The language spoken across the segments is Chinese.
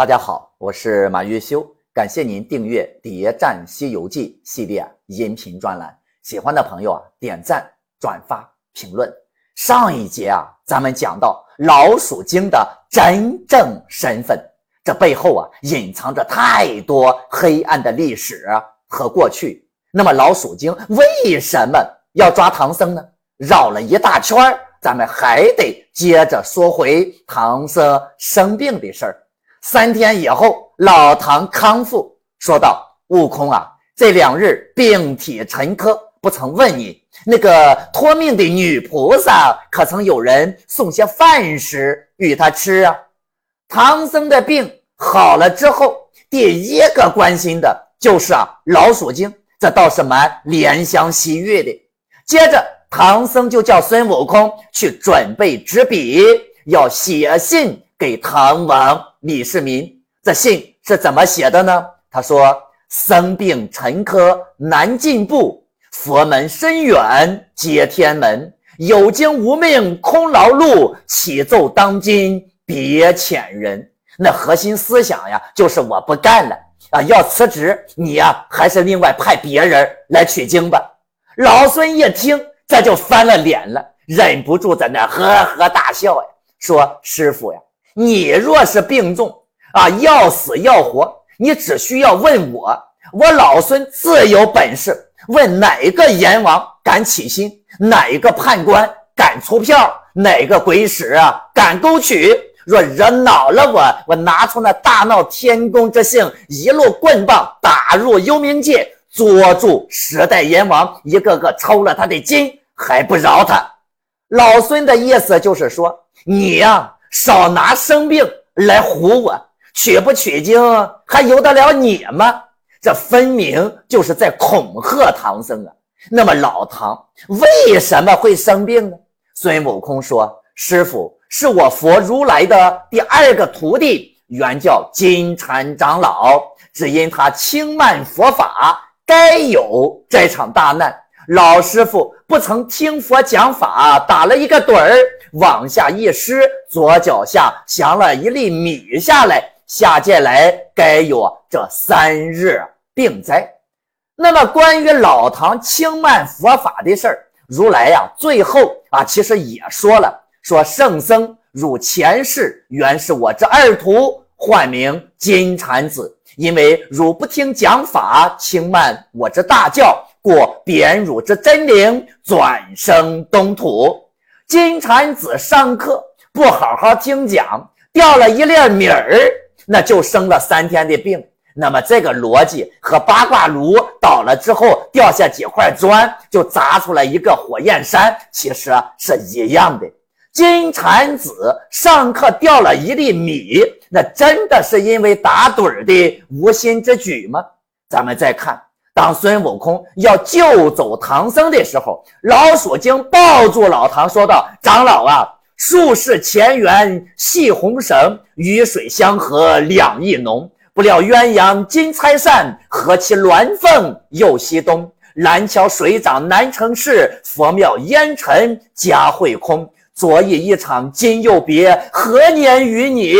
大家好，我是马月修，感谢您订阅《谍战西游记》系列音频专栏。喜欢的朋友啊，点赞、转发、评论。上一节啊，咱们讲到老鼠精的真正身份，这背后啊，隐藏着太多黑暗的历史和过去。那么老鼠精为什么要抓唐僧呢？绕了一大圈。咱们还得接着说回唐僧生病的事儿。三天以后，老唐康复，说道：“悟空啊，这两日病体沉疴，不曾问你那个托命的女菩萨，可曾有人送些饭食与他吃啊？”唐僧的病好了之后，第一个关心的就是啊老鼠精，这倒是蛮怜香惜玉的。接着。唐僧就叫孙悟空去准备纸笔，要写信给唐王李世民。这信是怎么写的呢？他说：“生病沉疴难进步，佛门深远接天门。有经无命空劳碌，启奏当今别遣人。”那核心思想呀，就是我不干了啊，要辞职。你呀，还是另外派别人来取经吧。老孙一听。这就翻了脸了，忍不住在那呵呵大笑呀，说：“师傅呀，你若是病重啊，要死要活，你只需要问我，我老孙自有本事。问哪个阎王敢起心，哪个判官敢出票，哪个鬼使啊敢勾取？若惹恼了我，我拿出那大闹天宫之性，一路棍棒打入幽冥界，捉住十代阎王，一个个抽了他的筋。”还不饶他，老孙的意思就是说，你呀少拿生病来唬我，取不取经还由得了你吗？这分明就是在恐吓唐僧啊！那么老唐为什么会生病呢？孙悟空说：“师傅是我佛如来的第二个徒弟，原叫金蝉长老，只因他轻慢佛法，该有这场大难。”老师傅不曾听佛讲法，打了一个盹儿，往下一失，左脚下降了一粒米下来，下界来该有这三日病灾。那么关于老唐轻慢佛法的事儿，如来呀，最后啊，其实也说了，说圣僧汝前世原是我这二徒，唤名金蝉子，因为汝不听讲法，轻慢我这大教。过贬辱之真灵，转生东土。金蝉子上课不好好听讲，掉了一粒米儿，那就生了三天的病。那么这个逻辑和八卦炉倒了之后掉下几块砖，就砸出来一个火焰山，其实是一样的。金蝉子上课掉了一粒米，那真的是因为打盹的无心之举吗？咱们再看。当孙悟空要救走唐僧的时候，老鼠精抱住老唐，说道：“长老啊，数世前缘系红绳，与水相合两意浓。不料鸳鸯金钗扇，何其鸾凤又西东。蓝桥水涨难成事，佛庙烟尘家会空。昨夜一场今又别，何年与你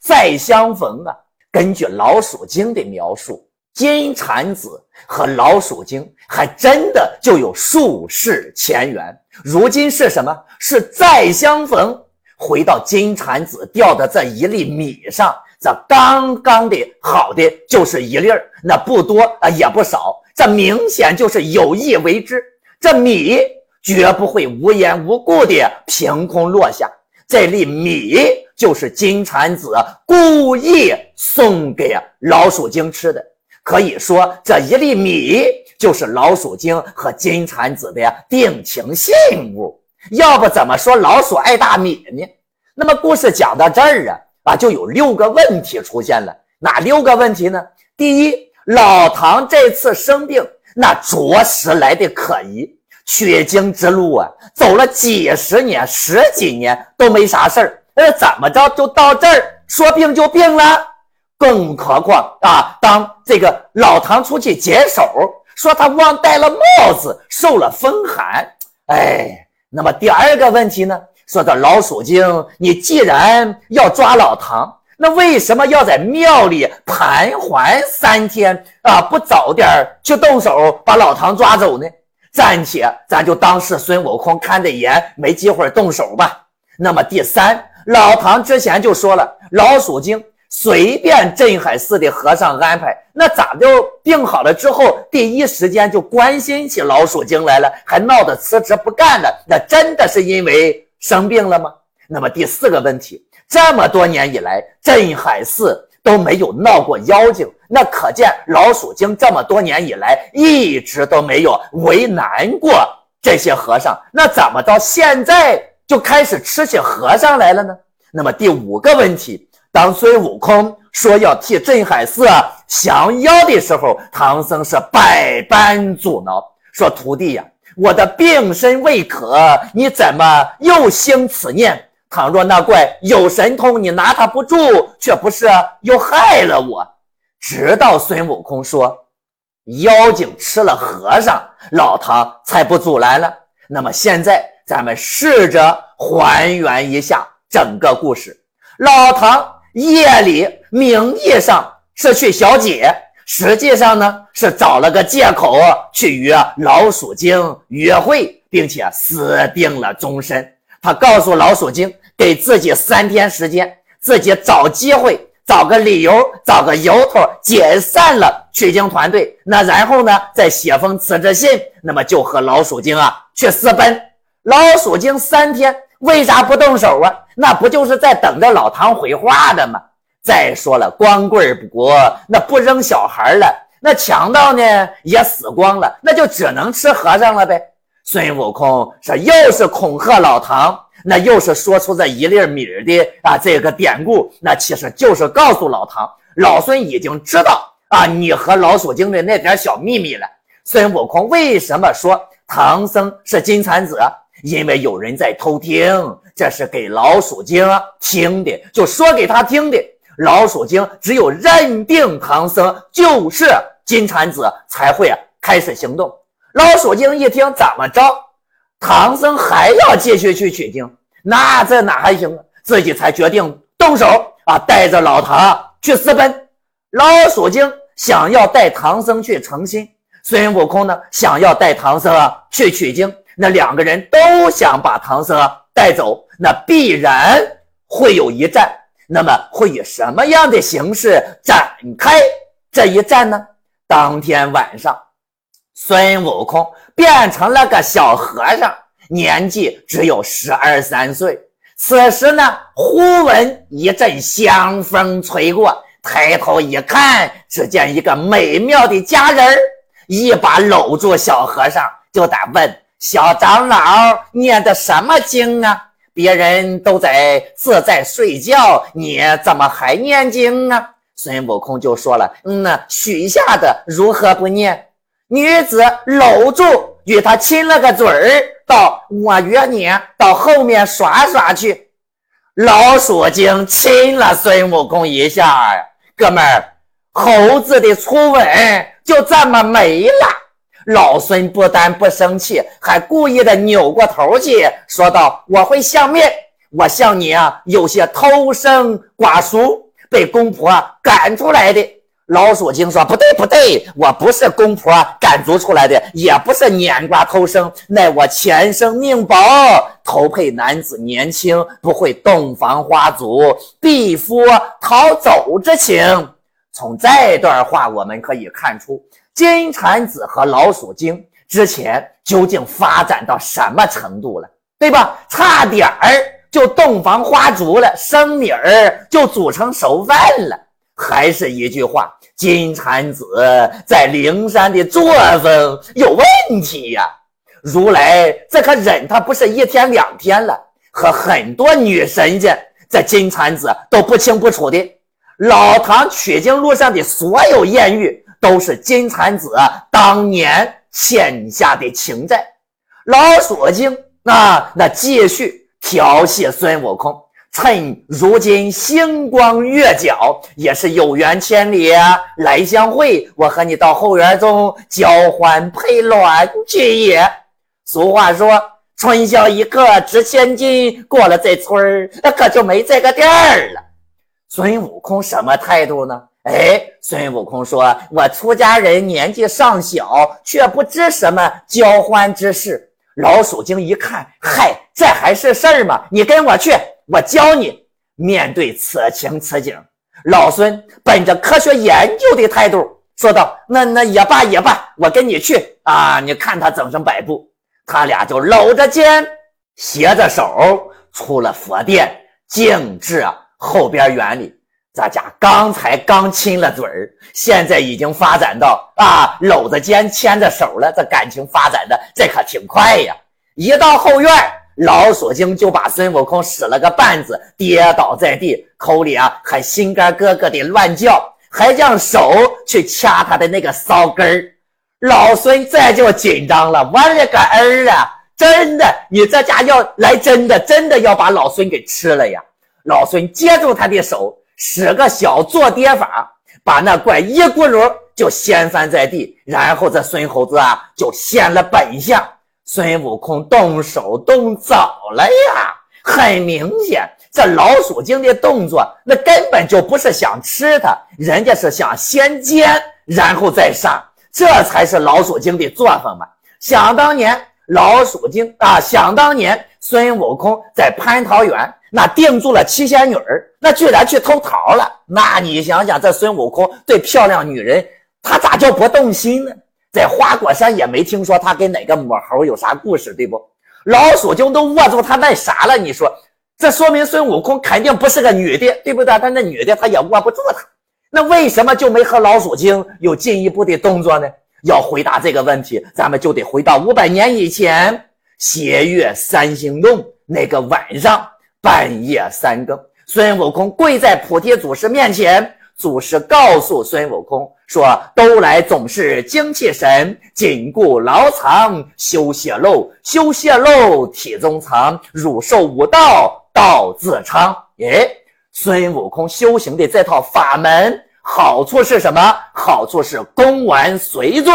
再相逢啊？”根据老鼠精的描述。金蝉子和老鼠精还真的就有数世前缘，如今是什么？是再相逢。回到金蝉子掉的这一粒米上，这刚刚的好的就是一粒儿，那不多啊也不少，这明显就是有意为之。这米绝不会无缘无故的凭空落下，这粒米就是金蝉子故意送给老鼠精吃的。可以说，这一粒米就是老鼠精和金蝉子的定情信物。要不怎么说老鼠爱大米呢？那么故事讲到这儿啊，啊，就有六个问题出现了。哪六个问题呢？第一，老唐这次生病，那着实来的可疑。取经之路啊，走了几十年、十几年都没啥事儿，呃，怎么着就到这儿说病就病了？更何况啊，当这个老唐出去解手，说他忘戴了帽子，受了风寒。哎，那么第二个问题呢？说到老鼠精，你既然要抓老唐，那为什么要在庙里盘桓三天啊？不早点去动手把老唐抓走呢？暂且咱就当是孙悟空看得严，没机会动手吧。那么第三，老唐之前就说了，老鼠精随便镇海寺的和尚安排，那咋就病好了之后，第一时间就关心起老鼠精来了，还闹得辞职不干了？那真的是因为生病了吗？那么第四个问题，这么多年以来，镇海寺。都没有闹过妖精，那可见老鼠精这么多年以来一直都没有为难过这些和尚，那怎么到现在就开始吃起和尚来了呢？那么第五个问题，当孙悟空说要替镇海寺降妖的时候，唐僧是百般阻挠，说徒弟呀，我的病身未可，你怎么又兴此念？倘若那怪有神通，你拿他不住，却不是又害了我？直到孙悟空说妖精吃了和尚，老唐才不阻拦了。那么现在咱们试着还原一下整个故事：老唐夜里名义上是去小解，实际上呢是找了个借口去与老鼠精约会，并且私定了终身。他告诉老鼠精。给自己三天时间，自己找机会，找个理由，找个由头解散了取经团队。那然后呢，再写封辞职信，那么就和老鼠精啊去私奔。老鼠精三天为啥不动手啊？那不就是在等着老唐回话的吗？再说了，光棍不国，那不扔小孩了，那强盗呢也死光了，那就只能吃和尚了呗。孙悟空是又是恐吓老唐。那又是说出这一粒米的啊，这个典故，那其实就是告诉老唐，老孙已经知道啊，你和老鼠精的那点小秘密了。孙悟空为什么说唐僧是金蝉子？因为有人在偷听，这是给老鼠精听的，就说给他听的。老鼠精只有认定唐僧就是金蝉子，才会开始行动。老鼠精一听，怎么着？唐僧还要继续去取经，那这哪还行啊？自己才决定动手啊，带着老唐去私奔。老鼠精想要带唐僧去成亲，孙悟空呢想要带唐僧啊去取经。那两个人都想把唐僧带走，那必然会有一战。那么会以什么样的形式展开这一战呢？当天晚上。孙悟空变成了个小和尚，年纪只有十二三岁。此时呢，忽闻一阵香风吹过，抬头一看，只见一个美妙的佳人，一把搂住小和尚，就得问：“小长老念的什么经啊？别人都在自在睡觉，你怎么还念经啊？”孙悟空就说了：“嗯呐，许下的如何不念？”女子搂住，与他亲了个嘴儿，道：“我约你到后面耍耍去。”老鼠精亲了孙悟空一下，哥们儿，猴子的初吻就这么没了。老孙不但不生气，还故意的扭过头去，说道：“我会相面，我像你啊，有些偷生寡淑，被公婆赶出来的。”老鼠精说：“不对，不对，我不是公婆赶逐出来的，也不是撵瓜偷生，乃我前生命薄，投配男子年轻，不会洞房花烛，避夫逃走之情。”从这段话我们可以看出，金蝉子和老鼠精之前究竟发展到什么程度了，对吧？差点儿就洞房花烛了，生米儿就煮成熟饭了。还是一句话，金蝉子在灵山的作风有问题呀！如来这可忍他不是一天两天了，和很多女神仙这金蝉子都不清不楚的。老唐取经路上的所有艳遇，都是金蝉子当年欠下的情债。老鼠精那那继续调戏孙悟空。趁如今星光月角，也是有缘千里来相会。我和你到后园中交欢配卵去也。俗话说：“春宵一刻值千金。”过了这村儿，那可就没这个店儿了。孙悟空什么态度呢？哎，孙悟空说：“我出家人年纪尚小，却不知什么交欢之事。”老鼠精一看，嗨，这还是事儿吗？你跟我去，我教你。面对此情此景，老孙本着科学研究的态度说道：“那那也罢也罢，我跟你去啊！你看他整成摆布。”他俩就搂着肩，携着手出了佛殿，径至后边园里。咱家刚才刚亲了嘴儿，现在已经发展到啊搂着肩牵着手了。这感情发展的这可挺快呀！一到后院，老鼠精就把孙悟空使了个绊子，跌倒在地，口里啊还心肝咯咯的乱叫，还将手去掐他的那个骚根儿。老孙这就紧张了，我勒个儿啊！真的，你这家要来真的，真的要把老孙给吃了呀！老孙接住他的手。使个小坐跌法，把那怪一咕噜就掀翻在地，然后这孙猴子啊就现了本相。孙悟空动手动脚了呀！很明显，这老鼠精的动作那根本就不是想吃它，人家是想先煎，然后再杀，这才是老鼠精的作风嘛。想当年，老鼠精啊，想当年孙悟空在蟠桃园。那定住了七仙女儿，那居然去偷桃了。那你想想，这孙悟空对漂亮女人，他咋就不动心呢？在花果山也没听说他跟哪个母猴有啥故事，对不？老鼠精都握住他那啥了，你说这说明孙悟空肯定不是个女的，对不对？但那女的他也握不住他，那为什么就没和老鼠精有进一步的动作呢？要回答这个问题，咱们就得回到五百年以前，斜月三星洞那个晚上。半夜三更，孙悟空跪在菩提祖师面前，祖师告诉孙悟空说：“都来总是精气神，紧固牢藏，修泄露，修泄露体中藏，汝受五道，道自昌。”哎，孙悟空修行的这套法门，好处是什么？好处是功完随作，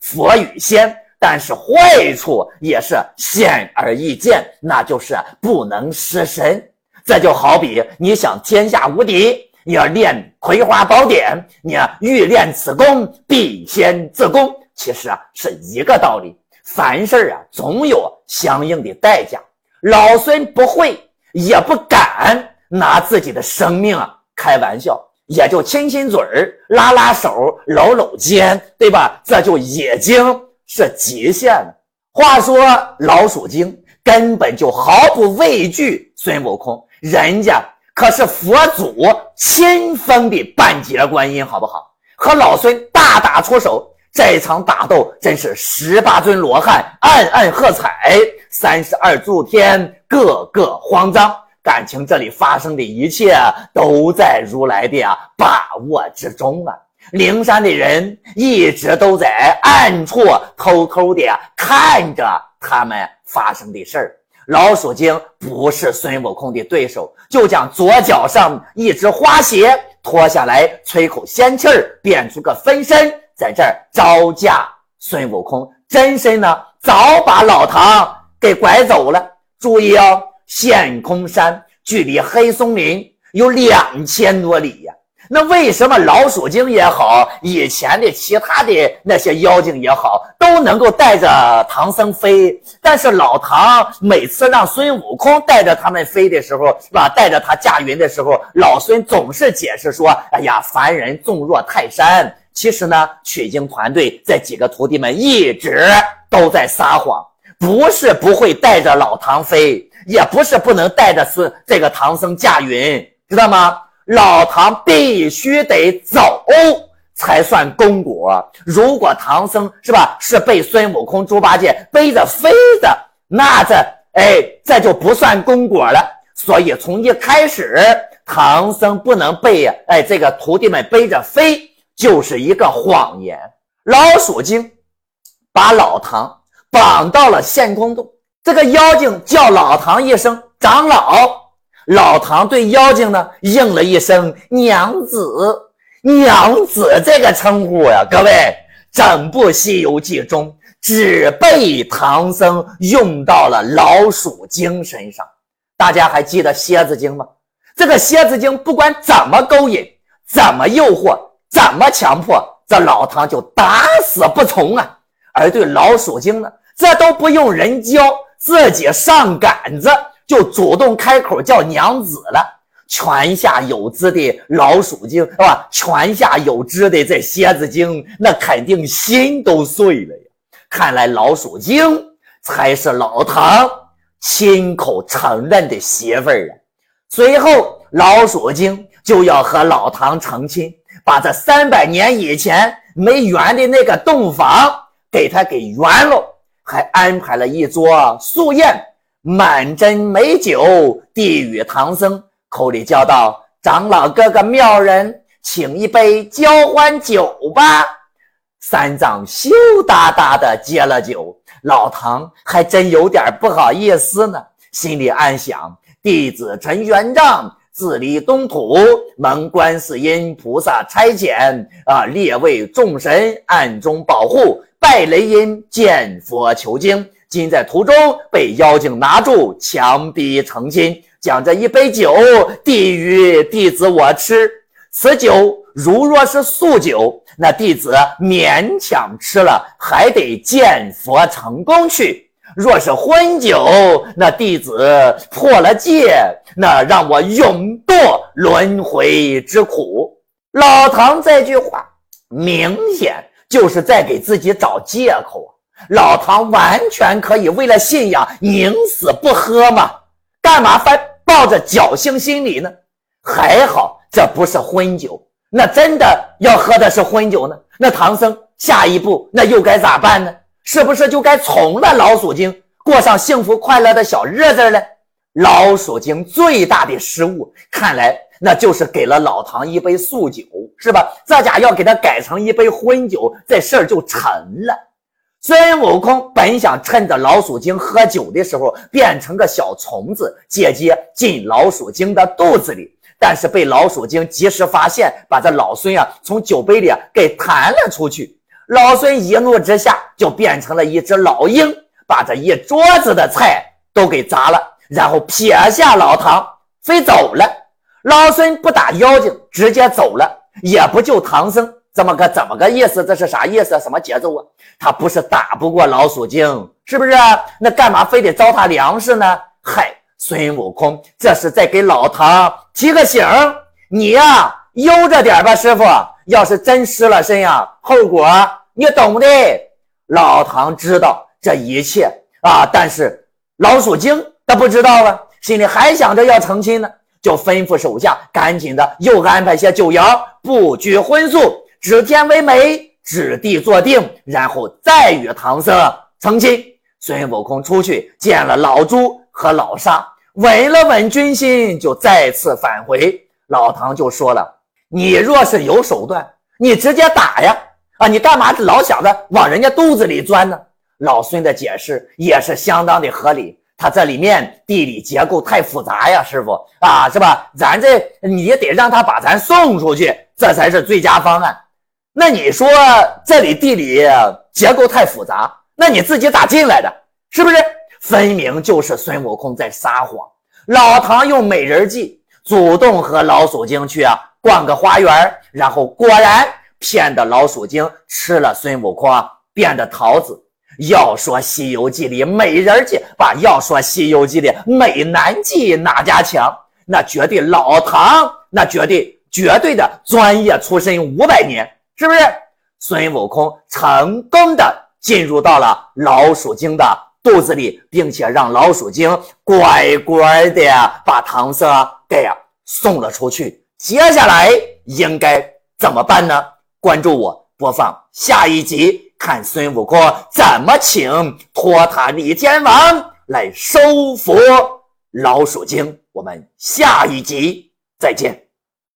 佛与仙。但是坏处也是显而易见，那就是不能失身。这就好比你想天下无敌，你要练《葵花宝典》，你欲练此功，必先自宫。其实啊，是一个道理。凡事啊，总有相应的代价。老孙不会，也不敢拿自己的生命啊开玩笑，也就亲亲嘴儿、拉拉手、搂搂肩，对吧？这就已经。是极限了。话说老鼠精根本就毫不畏惧孙悟空，人家可是佛祖亲封的半截观音，好不好？和老孙大打出手，这场打斗真是十八尊罗汉暗暗喝彩，三十二诸天个个慌张。感情这里发生的一切都在如来的把握之中啊。灵山的人一直都在暗处偷偷的看着他们发生的事儿。老鼠精不是孙悟空的对手，就将左脚上一只花鞋脱下来，吹口仙气儿，变出个分身，在这儿招架孙悟空。真身呢，早把老唐给拐走了。注意哦，陷空山距离黑松林有两千多里呀。那为什么老鼠精也好，以前的其他的那些妖精也好，都能够带着唐僧飞？但是老唐每次让孙悟空带着他们飞的时候，是吧？带着他驾云的时候，老孙总是解释说：“哎呀，凡人纵若泰山。”其实呢，取经团队这几个徒弟们一直都在撒谎，不是不会带着老唐飞，也不是不能带着孙这个唐僧驾云，知道吗？老唐必须得走才算功果。如果唐僧是吧，是被孙悟空、猪八戒背着飞的，那这哎，这就不算功果了。所以从一开始，唐僧不能被哎这个徒弟们背着飞，就是一个谎言。老鼠精把老唐绑到了陷空洞，这个妖精叫老唐一声长老。老唐对妖精呢应了一声“娘子”，娘子这个称呼呀，各位，整部《西游记》中只被唐僧用到了老鼠精身上。大家还记得蝎子精吗？这个蝎子精不管怎么勾引、怎么诱惑、怎么强迫，这老唐就打死不从啊。而对老鼠精呢，这都不用人教，自己上杆子就主动开口叫娘子了。泉下有知的老鼠精是吧？泉下有知的这蝎子精，那肯定心都碎了呀。看来老鼠精才是老唐亲口承认的媳妇儿啊。随后，老鼠精就要和老唐成亲，把这三百年以前没圆的那个洞房给他给圆了，还安排了一桌素宴，满斟美酒，递与唐僧。口里叫道：“长老哥哥，妙人，请一杯交欢酒吧。”三藏羞答答的接了酒，老唐还真有点不好意思呢，心里暗想：弟子陈元璋自立东土，蒙观世音菩萨差遣，啊，列位众神暗中保护，拜雷音见佛求经，今在途中被妖精拿住，强逼成亲。将这一杯酒递与弟子我吃，此酒如若是素酒，那弟子勉强吃了，还得见佛成功去；若是荤酒，那弟子破了戒，那让我永堕轮回之苦。老唐这句话明显就是在给自己找借口啊！老唐完全可以为了信仰宁死不喝嘛。干嘛还抱着侥幸心理呢？还好这不是荤酒，那真的要喝的是荤酒呢？那唐僧下一步那又该咋办呢？是不是就该从了老鼠精，过上幸福快乐的小日子了？老鼠精最大的失误，看来那就是给了老唐一杯素酒，是吧？这家要给他改成一杯荤酒，这事儿就成了。孙悟空本想趁着老鼠精喝酒的时候变成个小虫子，姐姐进老鼠精的肚子里，但是被老鼠精及时发现，把这老孙啊从酒杯里给弹了出去。老孙一怒之下就变成了一只老鹰，把这一桌子的菜都给砸了，然后撇下老唐飞走了。老孙不打妖精，直接走了，也不救唐僧。这么个怎么个意思？这是啥意思？什么节奏啊？他不是打不过老鼠精，是不是？那干嘛非得糟蹋粮食呢？嗨，孙悟空这是在给老唐提个醒，你呀悠着点吧，师傅。要是真失了身呀，后果你懂的。老唐知道这一切啊，但是老鼠精他不知道啊，心里还想着要成亲呢，就吩咐手下赶紧的又安排些酒肴，不拘荤素。指天为媒，指地作定，然后再与唐僧成亲。孙悟空出去见了老朱和老沙，稳了稳军心，就再次返回。老唐就说了：“你若是有手段，你直接打呀！啊，你干嘛老想着往人家肚子里钻呢？”老孙的解释也是相当的合理，他这里面地理结构太复杂呀，师傅啊，是吧？咱这你也得让他把咱送出去，这才是最佳方案。那你说这里地理结构太复杂，那你自己咋进来的？是不是？分明就是孙悟空在撒谎。老唐用美人计，主动和老鼠精去啊逛个花园，然后果然骗得老鼠精吃了孙悟空啊变的桃子。要说《西游记》里美人计，把要说《西游记》里美男计哪家强？那绝对老唐，那绝对绝对的专业出身五百年。是不是孙悟空成功的进入到了老鼠精的肚子里，并且让老鼠精乖乖的把唐僧给送了出去？接下来应该怎么办呢？关注我，播放下一集，看孙悟空怎么请托塔李天王来收服老鼠精。我们下一集再见。